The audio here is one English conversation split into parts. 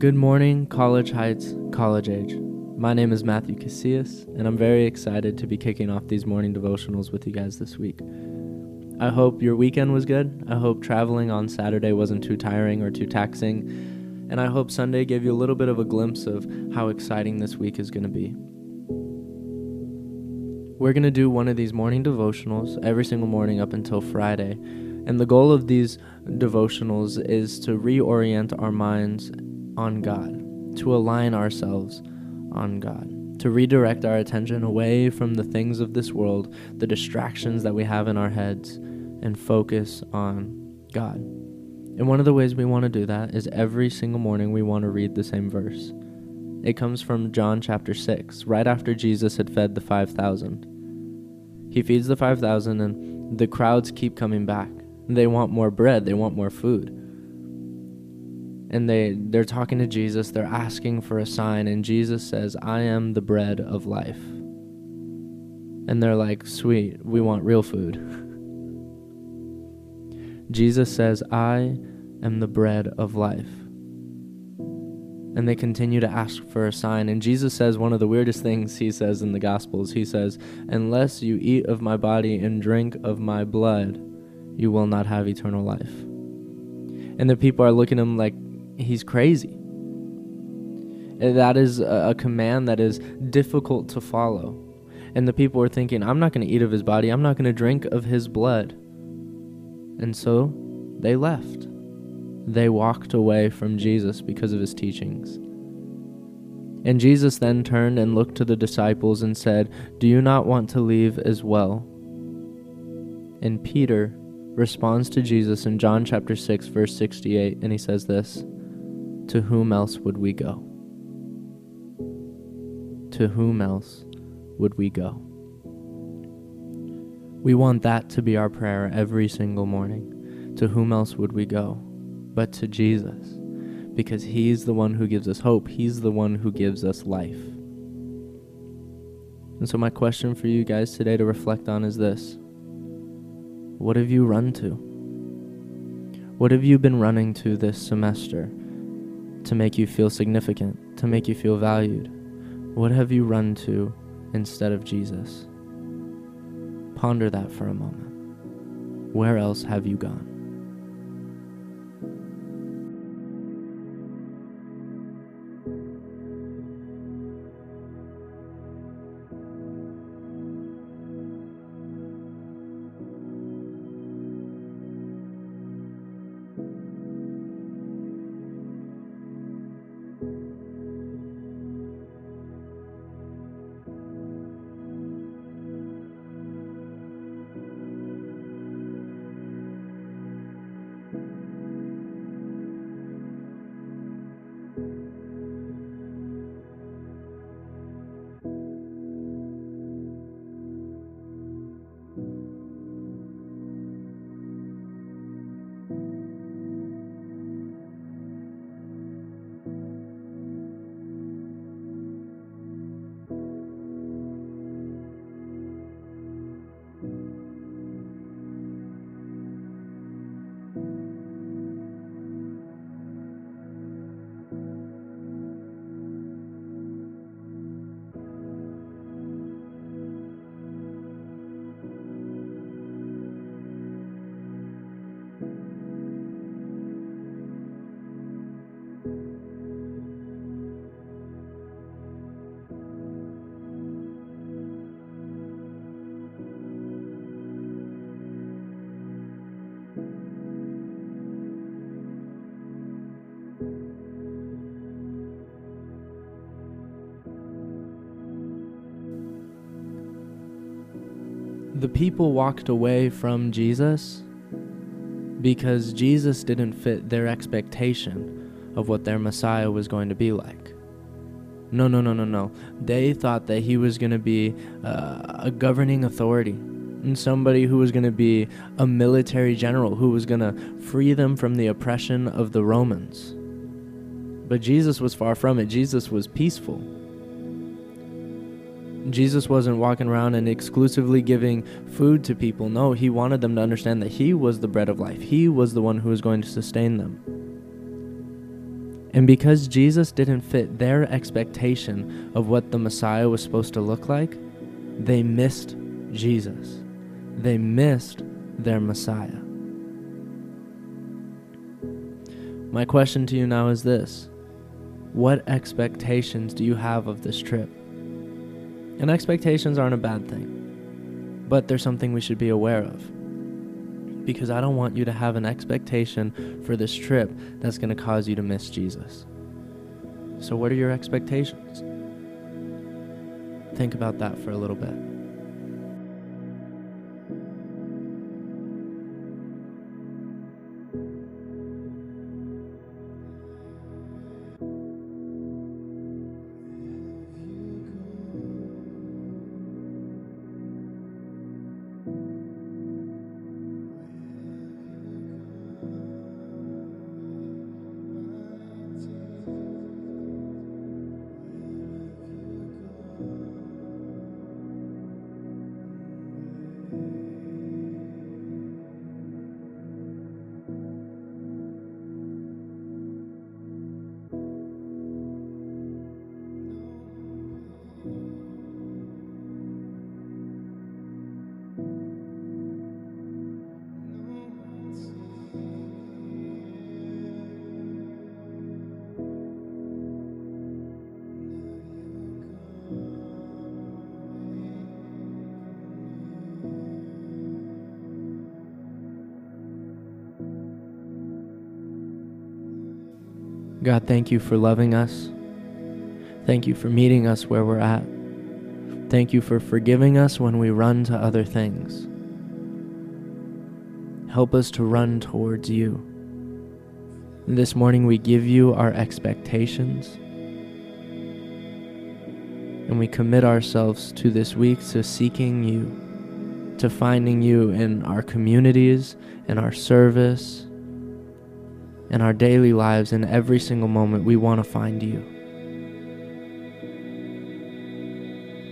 Good morning, College Heights, college age. My name is Matthew Casillas, and I'm very excited to be kicking off these morning devotionals with you guys this week. I hope your weekend was good. I hope traveling on Saturday wasn't too tiring or too taxing. And I hope Sunday gave you a little bit of a glimpse of how exciting this week is going to be. We're going to do one of these morning devotionals every single morning up until Friday. And the goal of these devotionals is to reorient our minds on God, to align ourselves on God, to redirect our attention away from the things of this world, the distractions that we have in our heads, and focus on God. And one of the ways we want to do that is every single morning we want to read the same verse. It comes from John chapter 6, right after Jesus had fed the 5,000. He feeds the 5,000, and the crowds keep coming back. They want more bread, they want more food and they they're talking to Jesus, they're asking for a sign and Jesus says, "I am the bread of life." And they're like, "Sweet, we want real food." Jesus says, "I am the bread of life." And they continue to ask for a sign. And Jesus says one of the weirdest things he says in the Gospels. He says, Unless you eat of my body and drink of my blood, you will not have eternal life. And the people are looking at him like, he's crazy. That is a command that is difficult to follow. And the people were thinking, I'm not going to eat of his body, I'm not going to drink of his blood. And so they left. They walked away from Jesus because of his teachings. And Jesus then turned and looked to the disciples and said, Do you not want to leave as well? And Peter responds to Jesus in John chapter 6 verse 68 and he says this to whom else would we go? To whom else would we go? We want that to be our prayer every single morning. To whom else would we go but to Jesus? Because He's the one who gives us hope, He's the one who gives us life. And so, my question for you guys today to reflect on is this What have you run to? What have you been running to this semester? To make you feel significant, to make you feel valued? What have you run to instead of Jesus? Ponder that for a moment. Where else have you gone? The people walked away from Jesus because Jesus didn't fit their expectation of what their Messiah was going to be like. No, no, no, no, no. They thought that he was going to be uh, a governing authority and somebody who was going to be a military general who was going to free them from the oppression of the Romans. But Jesus was far from it. Jesus was peaceful. Jesus wasn't walking around and exclusively giving food to people. No, he wanted them to understand that he was the bread of life. He was the one who was going to sustain them. And because Jesus didn't fit their expectation of what the Messiah was supposed to look like, they missed Jesus. They missed their Messiah. My question to you now is this What expectations do you have of this trip? And expectations aren't a bad thing, but they're something we should be aware of. Because I don't want you to have an expectation for this trip that's going to cause you to miss Jesus. So, what are your expectations? Think about that for a little bit. God, thank you for loving us. Thank you for meeting us where we're at. Thank you for forgiving us when we run to other things. Help us to run towards you. This morning we give you our expectations. And we commit ourselves to this week to seeking you, to finding you in our communities, in our service, in our daily lives, in every single moment, we want to find you.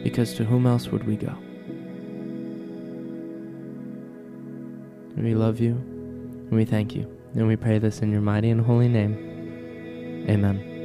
Because to whom else would we go? We love you, and we thank you, and we pray this in your mighty and holy name. Amen.